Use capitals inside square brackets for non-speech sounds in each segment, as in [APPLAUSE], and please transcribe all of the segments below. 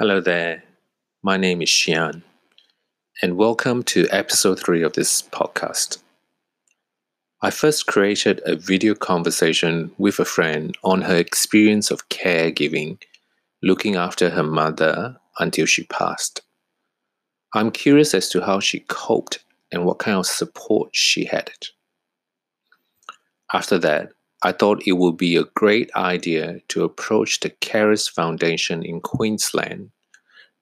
Hello there. My name is Xian, and welcome to episode 3 of this podcast. I first created a video conversation with a friend on her experience of caregiving, looking after her mother until she passed. I'm curious as to how she coped and what kind of support she had. After that, I thought it would be a great idea to approach the Carers Foundation in Queensland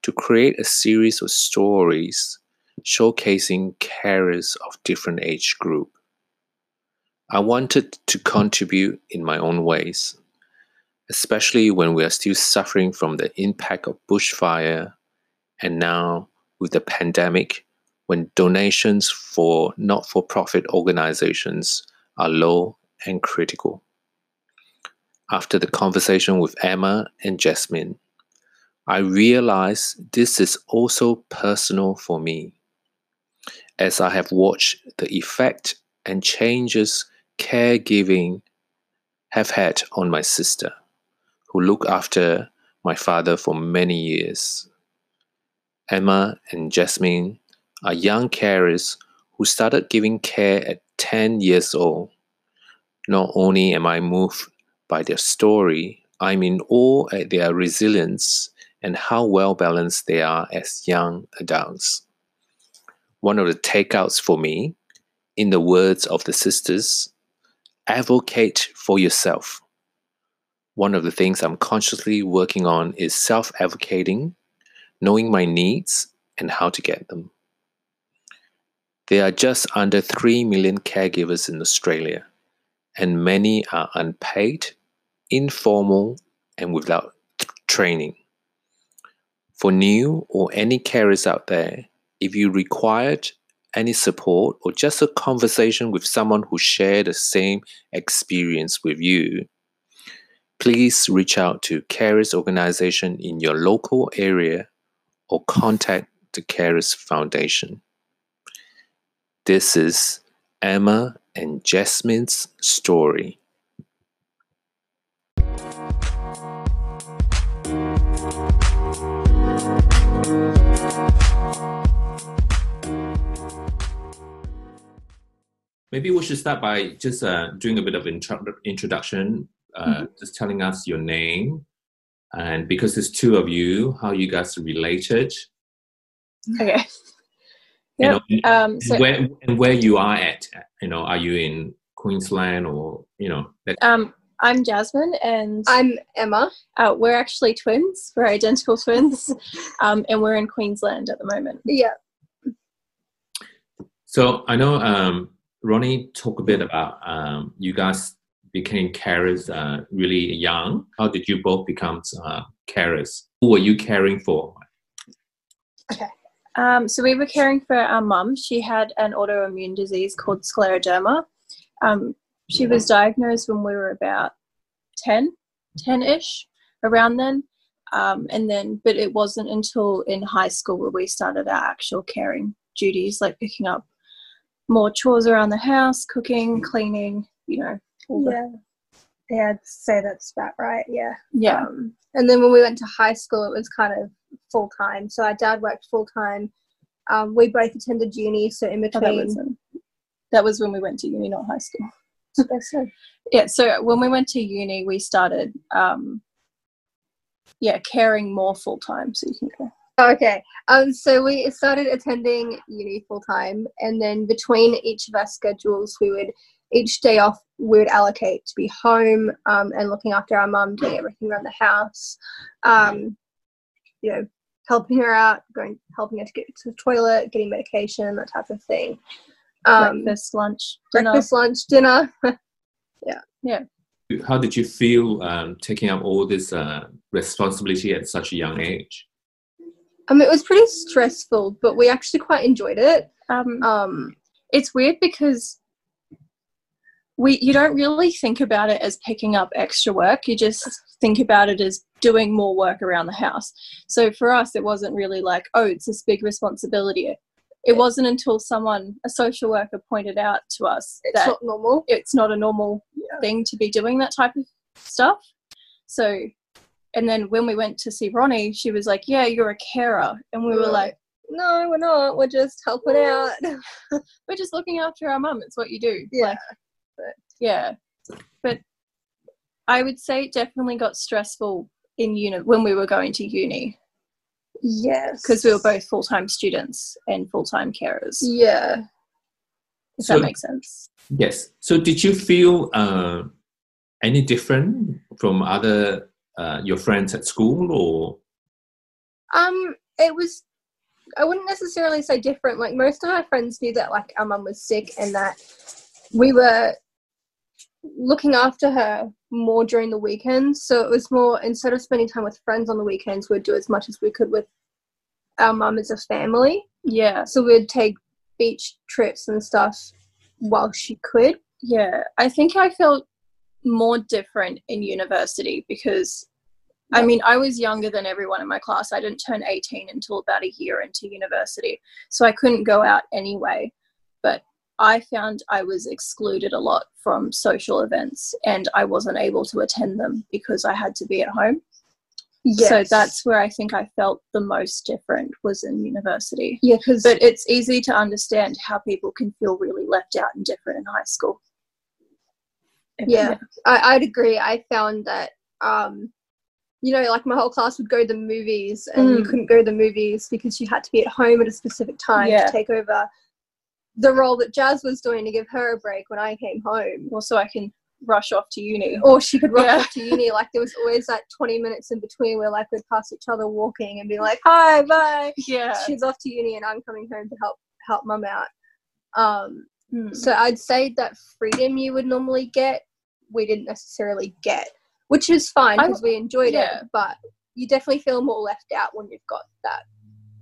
to create a series of stories showcasing carers of different age group. I wanted to contribute in my own ways, especially when we are still suffering from the impact of bushfire and now with the pandemic when donations for not-for-profit organizations are low and critical. After the conversation with Emma and Jasmine, I realized this is also personal for me, as I have watched the effect and changes caregiving have had on my sister, who looked after my father for many years. Emma and Jasmine are young carers who started giving care at 10 years old not only am I moved by their story, I'm in awe at their resilience and how well balanced they are as young adults. One of the takeouts for me, in the words of the sisters, advocate for yourself. One of the things I'm consciously working on is self advocating, knowing my needs and how to get them. There are just under 3 million caregivers in Australia and many are unpaid, informal, and without training. For new or any carers out there, if you required any support or just a conversation with someone who shared the same experience with you, please reach out to Carers organization in your local area or contact the Carers Foundation. This is Emma and Jasmine's story. Maybe we should start by just uh, doing a bit of intro- introduction, uh, mm-hmm. just telling us your name, and because there's two of you, how you guys are related. Okay. Yeah. You know, um, so, where and where you are at, you know, are you in Queensland or you know? That- um, I'm Jasmine and I'm Emma. Uh, we're actually twins. We're identical twins, [LAUGHS] um, and we're in Queensland at the moment. Yeah. So I know um, Ronnie talk a bit about um, you guys became carers uh, really young. How did you both become uh, carers? Who were you caring for? Okay. Um, so we were caring for our mum. She had an autoimmune disease called scleroderma. Um, she was diagnosed when we were about 10, 10-ish, around then. Um, and then, but it wasn't until in high school where we started our actual caring duties, like picking up more chores around the house, cooking, cleaning, you know. yeah. Yeah, I'd say that's about right. Yeah. Yeah. Um, and then when we went to high school, it was kind of full time. So our dad worked full time. Um, we both attended uni, so in between. Oh, that, was, that, was, when we went to uni, not high school. so, [LAUGHS] yeah, so when we went to uni, we started, um, yeah, caring more full time. So you can go. Okay. Um, so we started attending uni full time, and then between each of our schedules, we would each day off we would allocate to be home um, and looking after our mum, doing everything around the house. Um, you know, helping her out, going helping her to get to the toilet, getting medication, that type of thing. Um, breakfast, lunch, dinner. breakfast, lunch, dinner. [LAUGHS] yeah, yeah. How did you feel um, taking up all this uh, responsibility at such a young age? Um, it was pretty stressful, but we actually quite enjoyed it. Um, um, it's weird because we you don't really think about it as picking up extra work you just think about it as doing more work around the house so for us it wasn't really like oh it's this big responsibility it wasn't until someone a social worker pointed out to us it's that not normal it's not a normal yeah. thing to be doing that type of stuff so And then when we went to see Ronnie, she was like, "Yeah, you're a carer," and we were like, No, we're not. We're just helping out. [LAUGHS] "We're just looking after our mum. It's what you do." Yeah. Like, yeah. But I would say it definitely got stressful in uni when we were going to uni Yes. because we were both full time students and full time carers. Yeah. does So- that make sense. Yes. So did you feel uh, any different from other uh, your friends at school or Um, it was. I wouldn't necessarily say different. Like most of my friends knew that like our mum was sick and that we were looking after her more during the weekends. So it was more instead of spending time with friends on the weekends, we'd do as much as we could with our mum as a family. Yeah. So we'd take beach trips and stuff while she could. Yeah. I think I felt more different in university because I mean, I was younger than everyone in my class. I didn't turn 18 until about a year into university. So I couldn't go out anyway. I found I was excluded a lot from social events and I wasn't able to attend them because I had to be at home. So that's where I think I felt the most different was in university. yeah, because But it's easy to understand how people can feel really left out and different in high school. Yeah. I, I'd agree. I found that, um, you know, like my whole class would go to the movies, and you Mm. couldn't go to the movies because you had to be at home at a specific time Yeah. to take over the role that Jazz was doing to give her a break when I came home. or so I can rush off to uni. Or she could rush Yeah. off to uni. Like there was always that twenty minutes in between where like we'd pass each other walking and be like, "Hi, bye." Yeah. She's off to uni, and I'm coming home to help help mum out. Um, Mm. so I'd say that freedom you would normally get, we didn't necessarily get, which is fine because we enjoyed yeah. it. But you definitely feel more left out when you've got that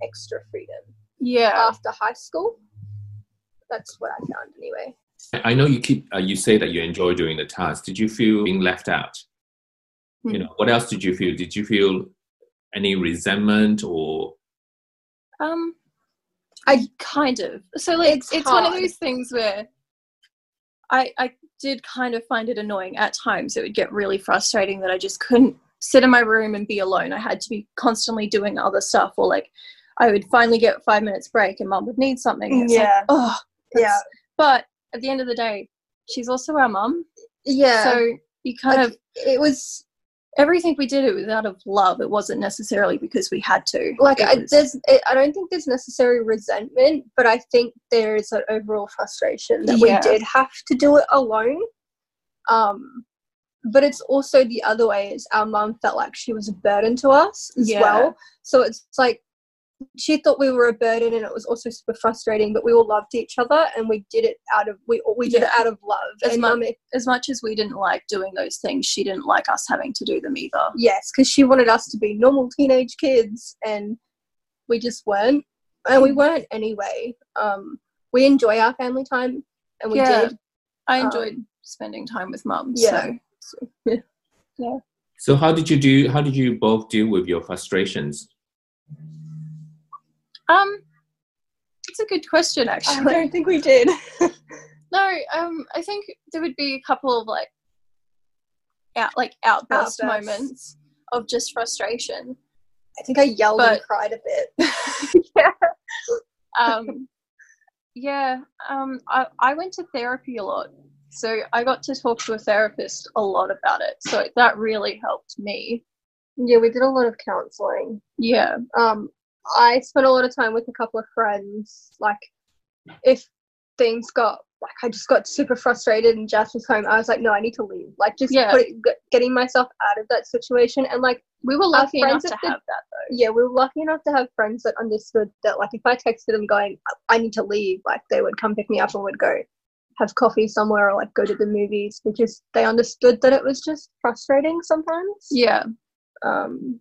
extra freedom Yeah. after high school. That's what I found anyway. I know you keep uh, you say that you enjoy doing the tasks. Did you feel being left out? You Hmm. know, what else did you feel? Did you feel any resentment or Um, I- I kind of. So like, It's it's, one of those things where I I did kind of find it annoying at times. It would get really frustrating that I just couldn't sit in my room and be alone. I had to be constantly doing other stuff, or like I would finally get five minutes break, and mum would need something. It's like, Yeah. oh, Yeah. But at the end of the day, she's also our mum. Yeah. So you kind like, of it was everything we did it was out of love. It wasn't necessarily because we had to. like I, there's it, I don't think there's necessary resentment, but I think there is an overall frustration that Yeah. we did have to do it alone. Um, but it's also the other way is our mum felt like she was a burden to us as Yeah. well. So it's like she thought we were a burden, and it was also super frustrating. But we all loved each other, and we did it out of we we did it out of love. As and mu- mum, as much as we didn't like doing those things, she didn't like us having to do them either. yes, because she wanted us to be normal teenage kids, and we just weren't, and we weren't anyway. Um, we enjoy our family time, and we Yeah. did. I Um, enjoyed spending time with mum. yeah. So [LAUGHS] so how did you do how did you both deal with your frustrations? Um it's a good question actually. I don't think we did. [LAUGHS] No, um I think there would be a couple of like out like outburst Outbursts. moments of just frustration. I think I yelled and cried a bit. yeah. [LAUGHS] [LAUGHS] Um yeah, um I, I went to therapy a lot. So I got to talk to a therapist a lot about it. So that really helped me. yeah, we did a lot of counseling. Yeah. um I spent a lot of time with a couple of friends. Like, if things got like I just got super frustrated and Jess was home, I was like, no, I need to leave. Like, just Yeah. put it, getting myself out of that situation. And like, We were lucky enough to the- have that though. yeah, we were lucky enough to have friends that understood that. Like, if I texted them going, I need to leave, like they would come pick me up and would go have coffee somewhere or like go to the movies because they understood that it was just frustrating sometimes. Yeah. Um,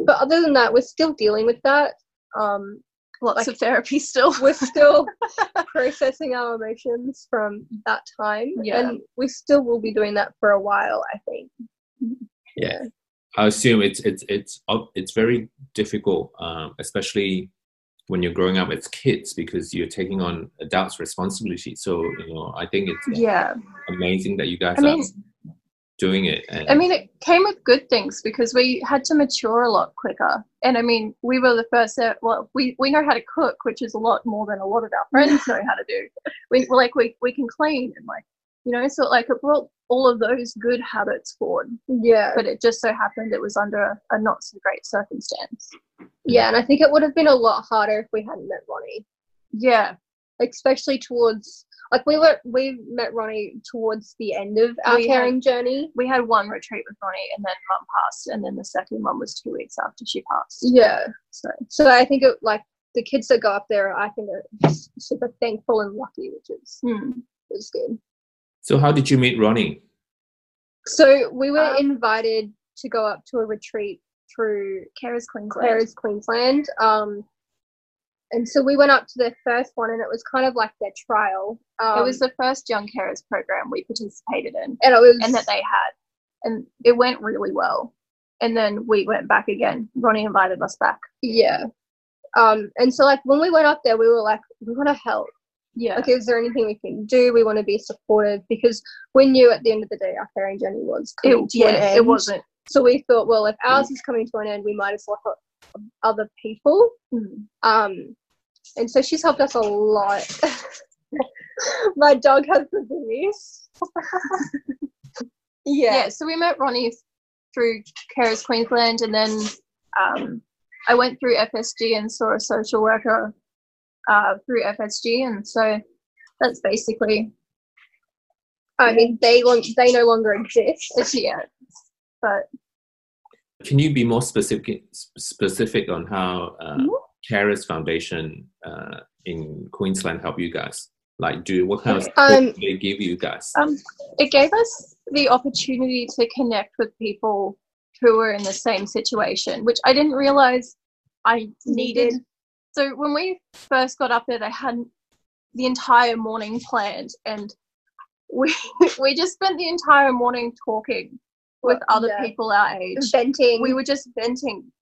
but other than that, we're still dealing with that. Um, Lots Like- of therapy still. [LAUGHS] we're still [LAUGHS] processing our emotions from that time, Yeah. and we still will be doing that for a while. I think. Yeah. I assume it's it's it's up- it's very difficult, um, especially when you're growing up as kids because you're taking on adults' responsibility. So you know, I think it's Yeah. amazing that you guys I mean- are doing it. And I mean, it came with good things because we had to mature a lot quicker. And I mean, we were the first. That, well, we we know how to cook, which is a lot more than a lot of our [LAUGHS] friends know how to do. We like we we can clean and like you know, so like it brought all of those good habits forward. Yeah. But it just so happened it was under a not so great circumstance. Yeah, and I think it would have been a lot harder if we hadn't met Ronnie. Yeah, especially towards like we were we met Ronnie towards the end of our We caring journey. we had one retreat with Ronnie, and then Mum passed, and then the second one was two weeks after she passed. Yeah. So So I think it like the kids that go up there, I think are just super thankful and lucky, which is hmm. is good. so, how did you meet Ronnie? So we were Um, invited to go up to a retreat through Carers Queensland. Carers Queensland. Um, and so we went up to their first one, and it was kind of like their trial. Um, it was the first Young Carers program we participated in, and it was and that they had, and it went really well. And then we went back again. Ronnie invited us back. yeah. Um, and so like when we went up there, we were like, we want to help. Yeah. Like, is there anything we can do? We want to be supportive because we knew at the end of the day our caring journey was coming It, to an yeah, end. it wasn't. So we thought, well, if ours is coming to an end, we might as well help other people. Mm. Um, and so she's helped us a lot. [LAUGHS] My dog has the voice. [LAUGHS] Yeah. yeah. So we met Ronnie through Carers Queensland, and then um, I went through FSG and saw a social worker uh, through FSG, and so that's basically I mean, they long- they no longer exist. it's [LAUGHS] yeah. But Can you be more specific specific on how uh, Mhm. Carers Foundation uh, in Queensland help you guys? Like, do what kind of Okay. support Um, do they give you guys? um, it gave us the opportunity to connect with people who were in the same situation, which I didn't realize I needed. Needed. So when we first got up there, they had the entire morning planned, and we [LAUGHS] we just spent the entire morning talking with other yeah. people our age. venting. We were just venting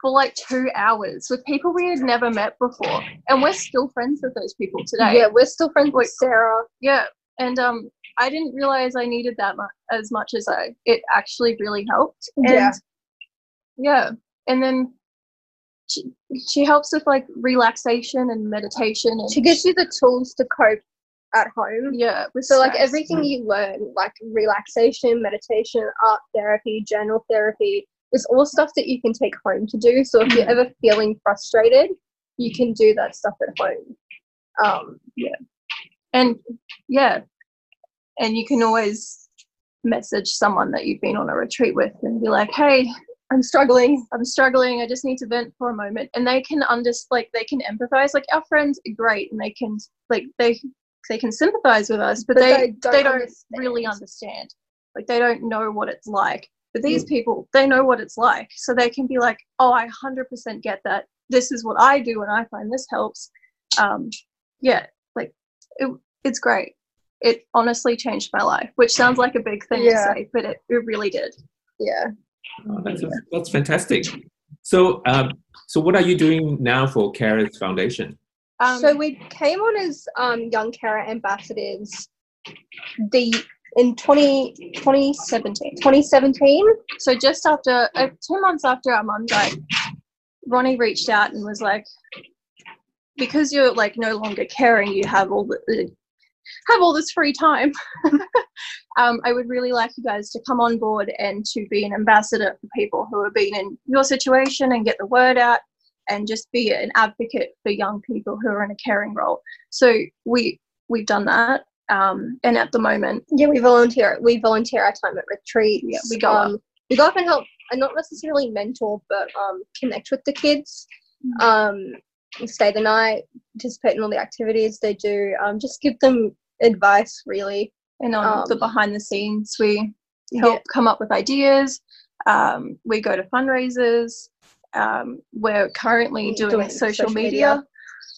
for like two hours with people we had never met before, and we're still friends with those people today. yeah, we're still friends with Sarah. Yeah, and um, I didn't realize I needed that much as much as I. It actually really helped. And Yeah. yeah, and then she she helps with like relaxation and meditation. And She gives you the tools to cope at home. yeah, So like stress. everything you learn, like relaxation, meditation, art therapy, journal therapy, is all stuff that you can take home to do. So if you're ever feeling frustrated, you can do that stuff at home. Um, yeah. and yeah, and you can always message someone that you've been on a retreat with and be like, hey. I'm struggling. I'm struggling. I just need to vent for a moment, and they can understand, like they can empathize. Like our friends are great, and they can like they they can sympathize with us, but, But they they don't they don't understand. really understand. Like they don't know what it's like. But these Mm. people, they know what it's like, so they can be like, "Oh, I hundred percent get that. This is what I do, and I find this helps." Um, yeah, like it, it's great. It honestly changed my life, which sounds like a big thing Yeah. to say, but it, it really did. yeah. Oh, that's, that's fantastic. So, um, so what are you doing now for Carers Foundation? Um, so we came on as um, young carer ambassadors the in 20, 2017. 2017. so just after uh, two months after our mum died, Ronnie reached out and was like, "Because you're like no longer caring, you have all the uh, have all this free time. [LAUGHS] um, I would really like you guys to come on board and to be an ambassador for people who have been in your situation and get the word out." And just be an advocate for young people who are in a caring role. So we we've done that, um, and at the moment, Yeah, we volunteer. We volunteer our time at retreats. Yeah, we go up. Um, we go up and help, and not necessarily mentor, but um, connect with the kids. Mm. Um, stay the night, participate in all the activities they do. Um, just give them advice, really. and on Um, the behind the scenes we help come up with ideas um, we go to fundraisers um, we're currently doing, doing social, social media, media.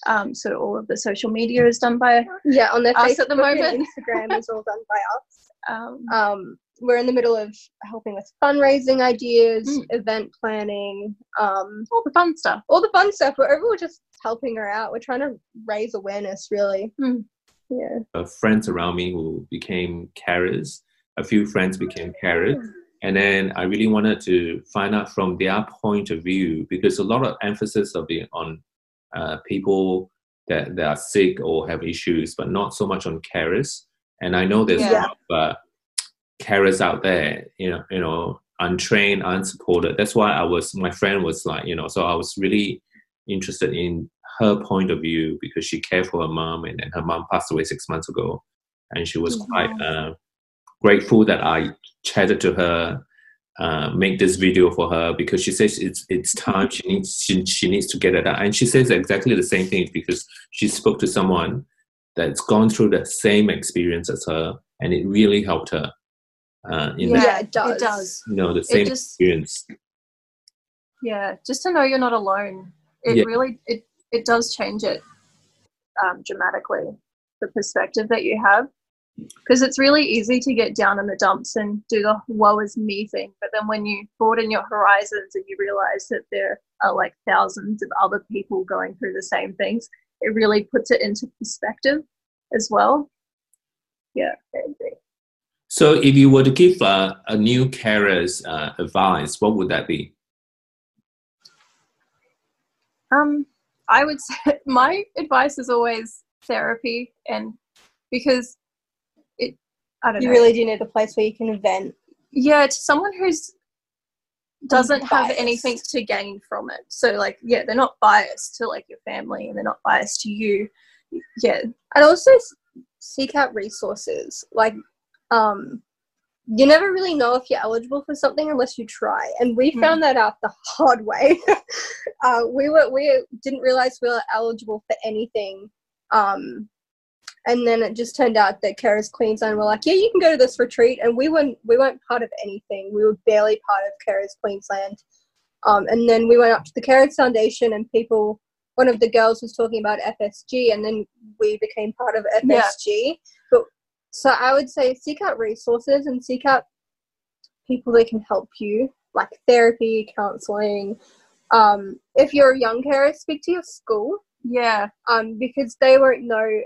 Um, so all of the social media is done by Yeah, on their Us Facebook at the moment. Instagram is all done by us. [LAUGHS] um, Um, we're in the middle of helping with fundraising ideas, Mm. event planning, um, all the fun stuff all the fun stuff. We're overall just helping her out. We're trying to raise awareness, really. Mm. Yeah. Uh, friends around me who became carers. a few friends became carers, and then I really wanted to find out from their point of view because a lot of emphasis of the on uh, people that, that are sick or have issues, but not so much on carers. And I know there's Yeah. a lot of uh, carers out there, you know, you know, untrained, unsupported. That's why I was. My friend was like, you know, so I was really interested in her point of view because she cared for her mom, and then her mom passed away six months ago, and she was quite uh, grateful that I chatted to her, uh, make this video for her because she says it's it's time she needs she, she needs to get it out, and she says exactly the same thing because she spoke to someone that's gone through the same experience as her, and it really helped her. Uh, in Yeah, the, it does. It does. you know the same just- experience. Yeah, just to know you're not alone. It Yeah. really it it does change it um, dramatically the perspective that you have because it's really easy to get down in the dumps and do the woe is me thing. But then when you broaden your horizons and you realize that there are like thousands of other people going through the same things, it really puts it into perspective as well. Yeah, I agree. So, if you were to give uh, a new carer's uh, advice, what would that be? Um, I would [LAUGHS] say my advice is always therapy, and because I don't You know. really do need a place where you can vent. yeah, to someone who's doesn't have anything to gain from it. So, like, yeah, they're not biased to like your family, and they're not biased to you. Yeah, and also seek out resources like um you never really know if you're eligible for something unless you try and we Mm. found that out the hard way [LAUGHS] uh, we were we didn't realize we were eligible for anything um and then it just turned out that Carers Queensland were like, yeah, you can go to this retreat, and we weren't we weren't part of anything. We were barely part of Carers Queensland. Um, and then we went up to the Carers Foundation, and people, one of the girls was talking about FSG, and then we became part of Yeah. FSG. But so I would say seek out resources and seek out people that can help you, like therapy, counseling. Um, if you're a young carer, speak to your school yeah, um, because they won't know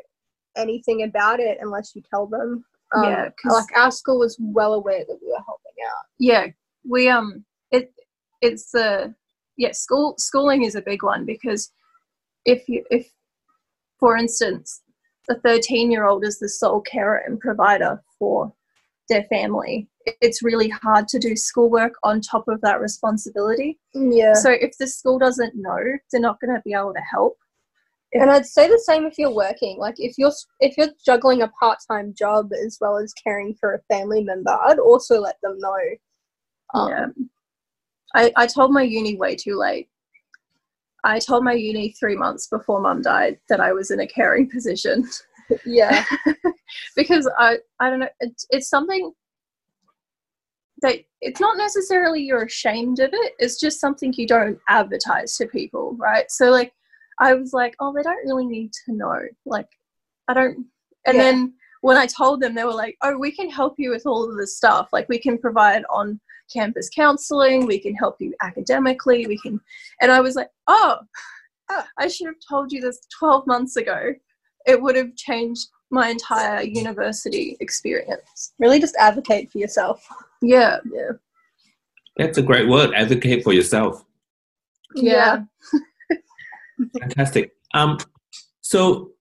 anything about it unless you tell them. Um, Yeah, like our school was well aware that we were helping out. yeah. We um, it it's the yeah school schooling is a big one because if you if for instance the 13 year old is the sole carer and provider for their family it's really hard to do schoolwork on top of that responsibility Yeah. so if the school doesn't know they're not going to be able to help and I'd say the same if you're working. Like if you're if you're juggling a part time job as well as caring for a family member, I'd also let them know. Um, yeah I, I told my uni way too late i told my uni three months before mum died that i was in a caring [LAUGHS] position yeah. [LAUGHS] because I I don't know it's, it's something that it's not necessarily you're ashamed of it it's just something you don't advertise to people right so like I was like oh they don't really need to know like I don't and Yeah. then when I told them they were like oh we can help you with all of this stuff like we can provide on campus counseling we can help you academically we can and I was like oh Oh. I should have told you this 12 months ago it would have changed my entire university experience. Really, just advocate for yourself. Yeah, yeah, That's a great word. Advocate for yourself. yeah. Fantastic. Um, so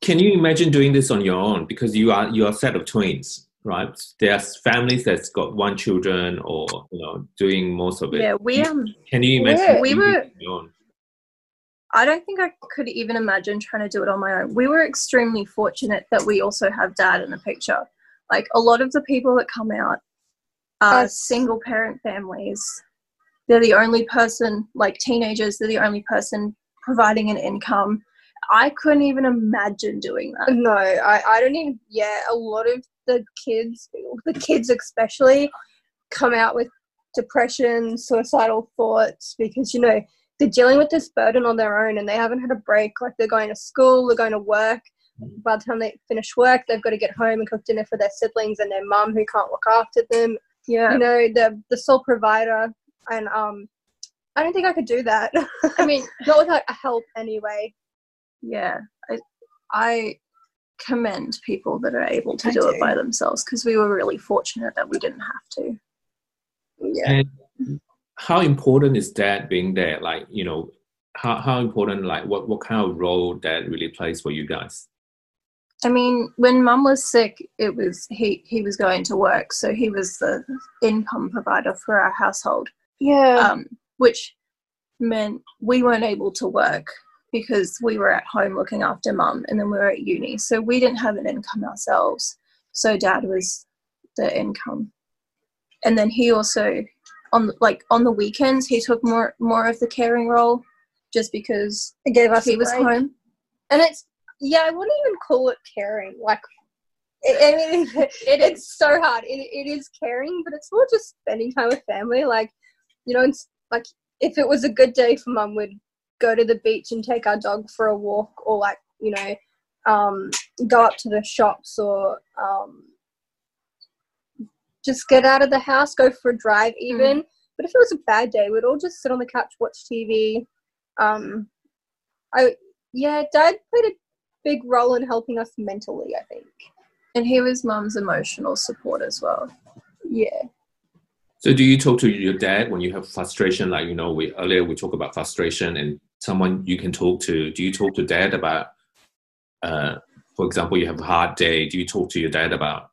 can you imagine doing this on your own? Because you are you are a set of twins, right? There's families that's got one children or you know doing most of it. Yeah, we um, Can you Yeah, imagine we doing were- this on your own? I don't think I could even imagine trying to do it on my own. We were extremely fortunate that we also have dad in the picture. Like a lot of the people that come out are Us. single parent families. They're the only person, like teenagers, they're the only person providing an income. I couldn't even imagine doing that. No, I, I don't even. Yeah, a lot of the kids, the kids especially, come out with depression, suicidal thoughts because you know they're dealing with this burden on their own and they haven't had a break. Like they're going to school, they're going to work. By the time they finish work, they've got to get home and cook dinner for their siblings and their mum who can't look after them. Yeah. You know, the the sole provider, and um, I don't think I could do that. I mean, [LAUGHS] not without help anyway. yeah i i commend people that are able to do, do. it by themselves because we were really fortunate that we didn't have to. Yeah. And how important is dad being there? Like, you know, how, how important, like, what, what kind of role dad really plays for you guys? I mean, when mum was sick, it was he he was going to work, so he was the income provider for our household. Yeah. um, which meant we weren't able to work because we were at home looking after mum and then we were at uni. So we didn't have an income ourselves. So dad was the income. And then he also on like on the weekends he took more more of the caring role just because it gave us he was break. home. and it's yeah i wouldn't even call it caring like i mean [LAUGHS] it, it's so hard it, it is caring but it's more just spending time with family like you know it's like if it was a good day for mum we'd go to the beach and take our dog for a walk or like you know um go up to the shops or um just get out of the house go for a drive even. But if it was a bad day we'd all just sit on the couch watch tv um i yeah dad played a big role in helping us mentally i think. And he was mum's emotional support as well. yeah So do you talk to your dad when you have frustration? Like, you know, we earlier we talked about frustration and someone you can talk to. Do you talk to dad about, uh, for example, you have a hard day. Do you talk to your dad about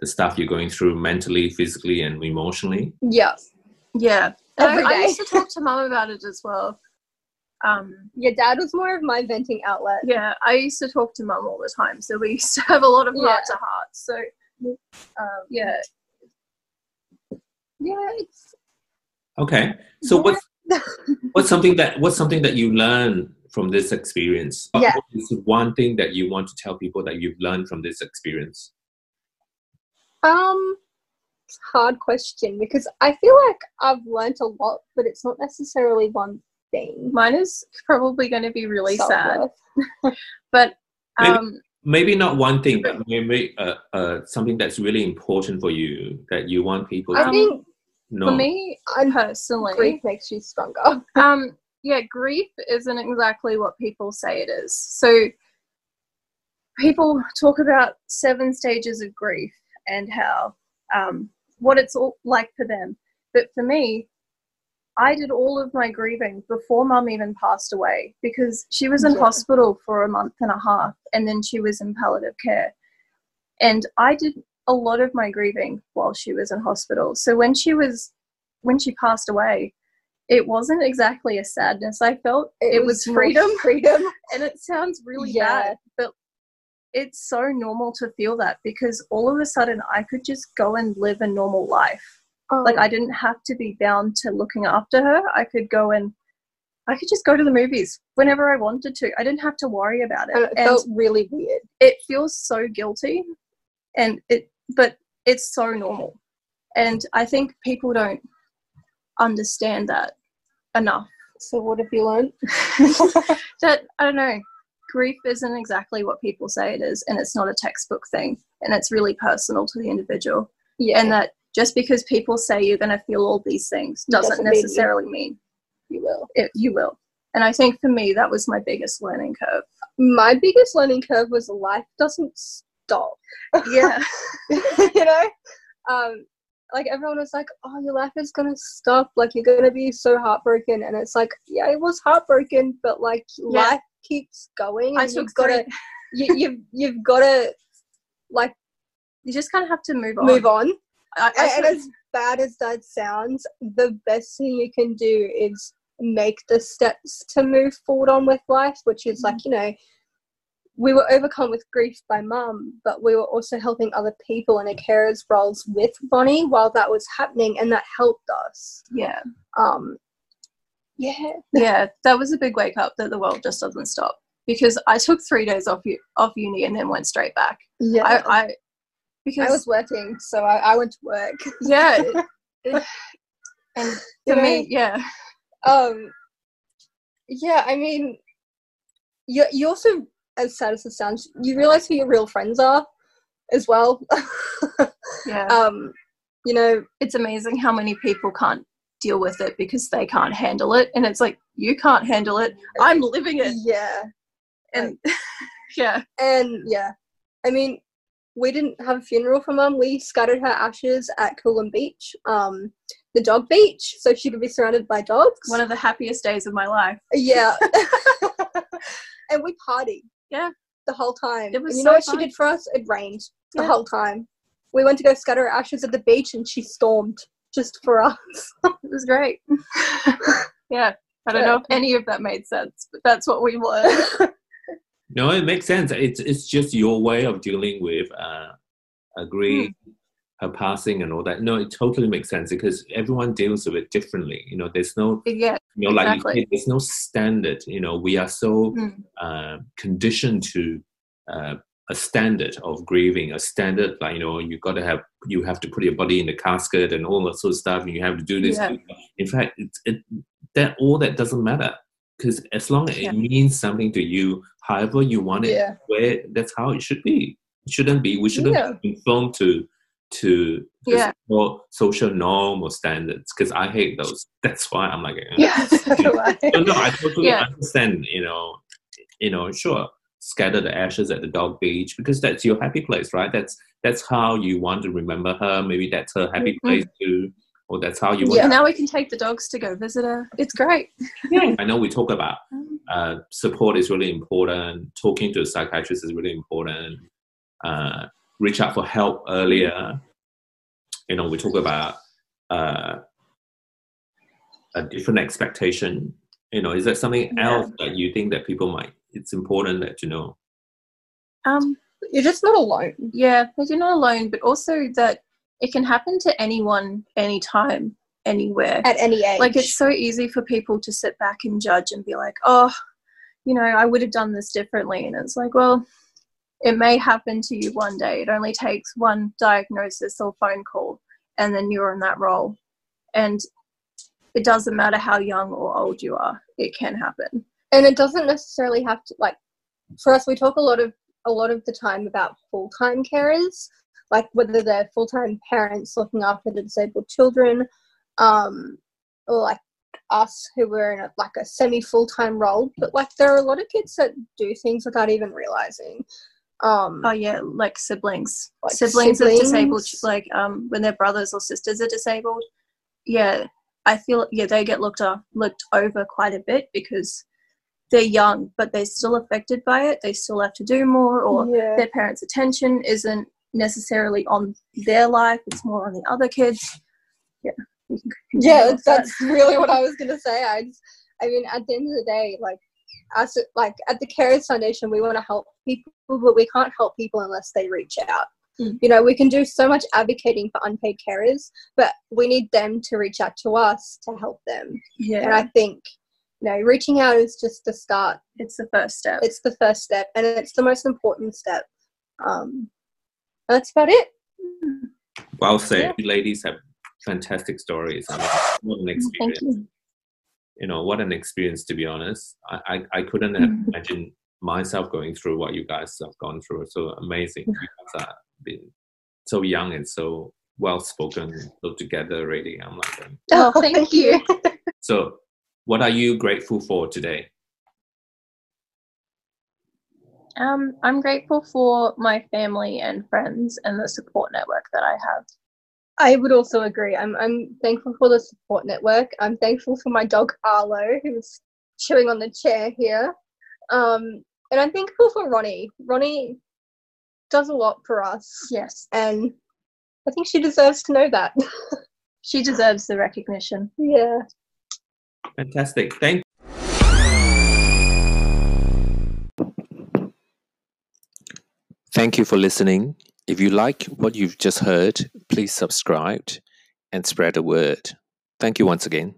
the stuff you're going through mentally, physically, and emotionally? yeah Yeah. Every I, I used to talk to mom about it as well. Um, yeah dad was more of my venting outlet Yeah, I used to talk to mum all the time, so we used to have a lot of heart to heart. So, um, yeah, yeah it's Okay. So what's what's something that what's something that you learn from this experience? Yeah. What is one thing that you want to tell people that you've learned from this experience? Um, it's a hard question because I feel like I've learned a lot, but it's not necessarily one thing. mine is probably going to be really sad, Self-worth. [LAUGHS] but Maybe- um, Maybe not one thing, but maybe uh, uh, something that's really important for you that you want people to I think know. for me un- personally, grief makes you stronger. [LAUGHS] um, yeah, grief isn't exactly what people say it is. So, people talk about seven stages of grief and how um, what it's all like for them. But for me, I did all of my grieving before mum even passed away because she was in Yeah. hospital for a month and a half and then she was in palliative care. And I did a lot of my grieving while she was in hospital. So when she was when she passed away, it wasn't exactly a sadness I felt. It, was, more freedom. [LAUGHS] Freedom. [LAUGHS] And it sounds really Yeah. bad, but it's so normal to feel that because all of a sudden I could just go and live a normal life. Oh. Like I didn't have to be bound to looking after her. I could go and I could just go to the movies whenever I wanted to. I didn't have to worry about and it. it And felt really weird. it feels so guilty and it but it's so normal. And I think people don't understand that enough. So what have you learned? [LAUGHS] [LAUGHS] that I don't know. Grief isn't exactly what people say it is, and it's not a textbook thing, and it's really personal to the individual. Yeah, And that just because people say you're going to feel all these things doesn't, Doesn't mean you- necessarily mean you will. it, you will. And I think for me, that was my biggest learning curve. My biggest learning curve was life doesn't stop. Yeah, [LAUGHS] you know? Um like everyone was like oh your life is gonna stop. Like you're gonna be so heartbroken. And it's like yeah it was heartbroken but like Yeah. life keeps going I and you've gotta [LAUGHS] you, you've you've gotta like you just kind of have to move on. move on. I, I and, and as bad as that sounds the best thing you can do is make the steps to move forward on with life which is like you know we were overcome with grief by mum but we were also helping other people in a carer's roles with Ronnie while that was happening and that helped us. Yeah, um yeah. Yeah, that was a big wake up that the world just doesn't stop. Because I took three days off u- off uni and then went straight back. yeah. I, i, I was working so I, I went to work. Yeah, it- [LAUGHS] it- and for know, me, yeah, um yeah i mean you, you also as sad as it sounds you realize who your real friends are as well [LAUGHS] yeah. um you know it's amazing how many people can't deal with it because they can't handle it, and it's like you can't handle it. I'm living it, yeah and [LAUGHS] yeah, and yeah I mean, we didn't have a funeral for mum. We scattered her ashes at Coolum Beach, um, the dog beach, so she could be surrounded by dogs. One of the happiest days of my life. Yeah. [LAUGHS] and we partied. Yeah. The whole time. It was and you so know what fun. she did for us? It rained the Yeah. whole time. We went to go scatter her ashes at the beach and she stormed just for us. [LAUGHS] It was great. [LAUGHS] yeah. I don't know if any of that made sense, but that's what we were. [LAUGHS] No, it makes sense. It's it's just your way of dealing with uh, a grief, Hmm. Her passing, and all that. No, it totally makes sense because everyone deals with it differently. You know, there's no, yeah. you know, like you exactly. said, there's no standard. You know, we are so Mm. uh, conditioned to uh, a standard of grieving, a standard like you know you got to have you have to put your body in the casket and all that sort of stuff, and you have to do this. Yeah. In fact, it, it that all that doesn't matter because as long as Yeah. it means something to you, however you want it, where that's how it should be. It shouldn't be. We shouldn't Yeah. conform to to Yeah. social norm or standards because I hate those. [LAUGHS] That's why I'm like, eh. yeah, [LAUGHS] so [LAUGHS] no, I totally Yeah. understand. You know, you know, sure, scatter the ashes at the dog beach because that's your happy place, right? That's that's how you want to remember her. Maybe that's her happy Mhm. place too, or that's how you want. Yeah. Now we can take the dogs to go visit her. It's great. yeah. I know we talk about uh, support is really important. Talking to a psychiatrist is really important. Uh, reach out for help earlier. You know, we talk about uh, a different expectation. You know, is there something Yeah. else that you think that people might? It's important that you know. Um, You're just not alone. yeah, that you're not alone, but also that it can happen to anyone, anytime, anywhere. At any age. Like it's so easy for people to sit back and judge and be like, oh, you know, I would have done this differently. And it's like, well, it may happen to you one day. It only takes one diagnosis or phone call, and then you're in that role. And it doesn't matter how young or old you are, it can happen. and it doesn't necessarily have to like for us we talk a lot of a lot of the time about full-time carers like whether they're full-time parents looking after the disabled children um or like us who were in a, like a semi full-time role but like there are a lot of kids that do things without even realizing um Oh yeah, like siblings, Like siblings, of disabled, like um, when their brothers or sisters are disabled. Yeah, I feel yeah they get looked off, looked over quite a bit because they're young, but they're still affected by it. They still have to do more, or yeah. their parents' attention isn't necessarily on their life; it's more on the other kids. Yeah, you can continue yeah with that. that's really what i was gonna say i just i mean at the end of the day like as like at the carers foundation we want to help people but we can't help people unless they reach out Mm. you know we can do so much advocating for unpaid carers but we need them to reach out to us to help them yeah. and i think you know reaching out is just the start it's the first step. it's the first step and it's the most important step um that's about it Well said. You ladies have fantastic stories. I mean, what an experience. Thank you. You know, what an experience. To be honest, I I, I couldn't Mhm. imagine myself going through what you guys have gone through. So amazing. You guys are been so young and so well spoken, so together. Really, I'm like. um, Oh, thank you. [LAUGHS] So, what are you grateful for today? Um, I'm grateful for my family and friends and the support network that I have. I would also agree. I'm I'm thankful for the support network. I'm thankful for my dog Arlo, who's chewing on the chair here. Um, and I'm thankful for Ronnie. Ronnie does a lot for us, Yes, and I think she deserves to know that. [LAUGHS] she deserves the recognition. yeah. Fantastic. Thank. Thank you for listening. If you like what you've just heard, please subscribe and spread the word. Thank you once again.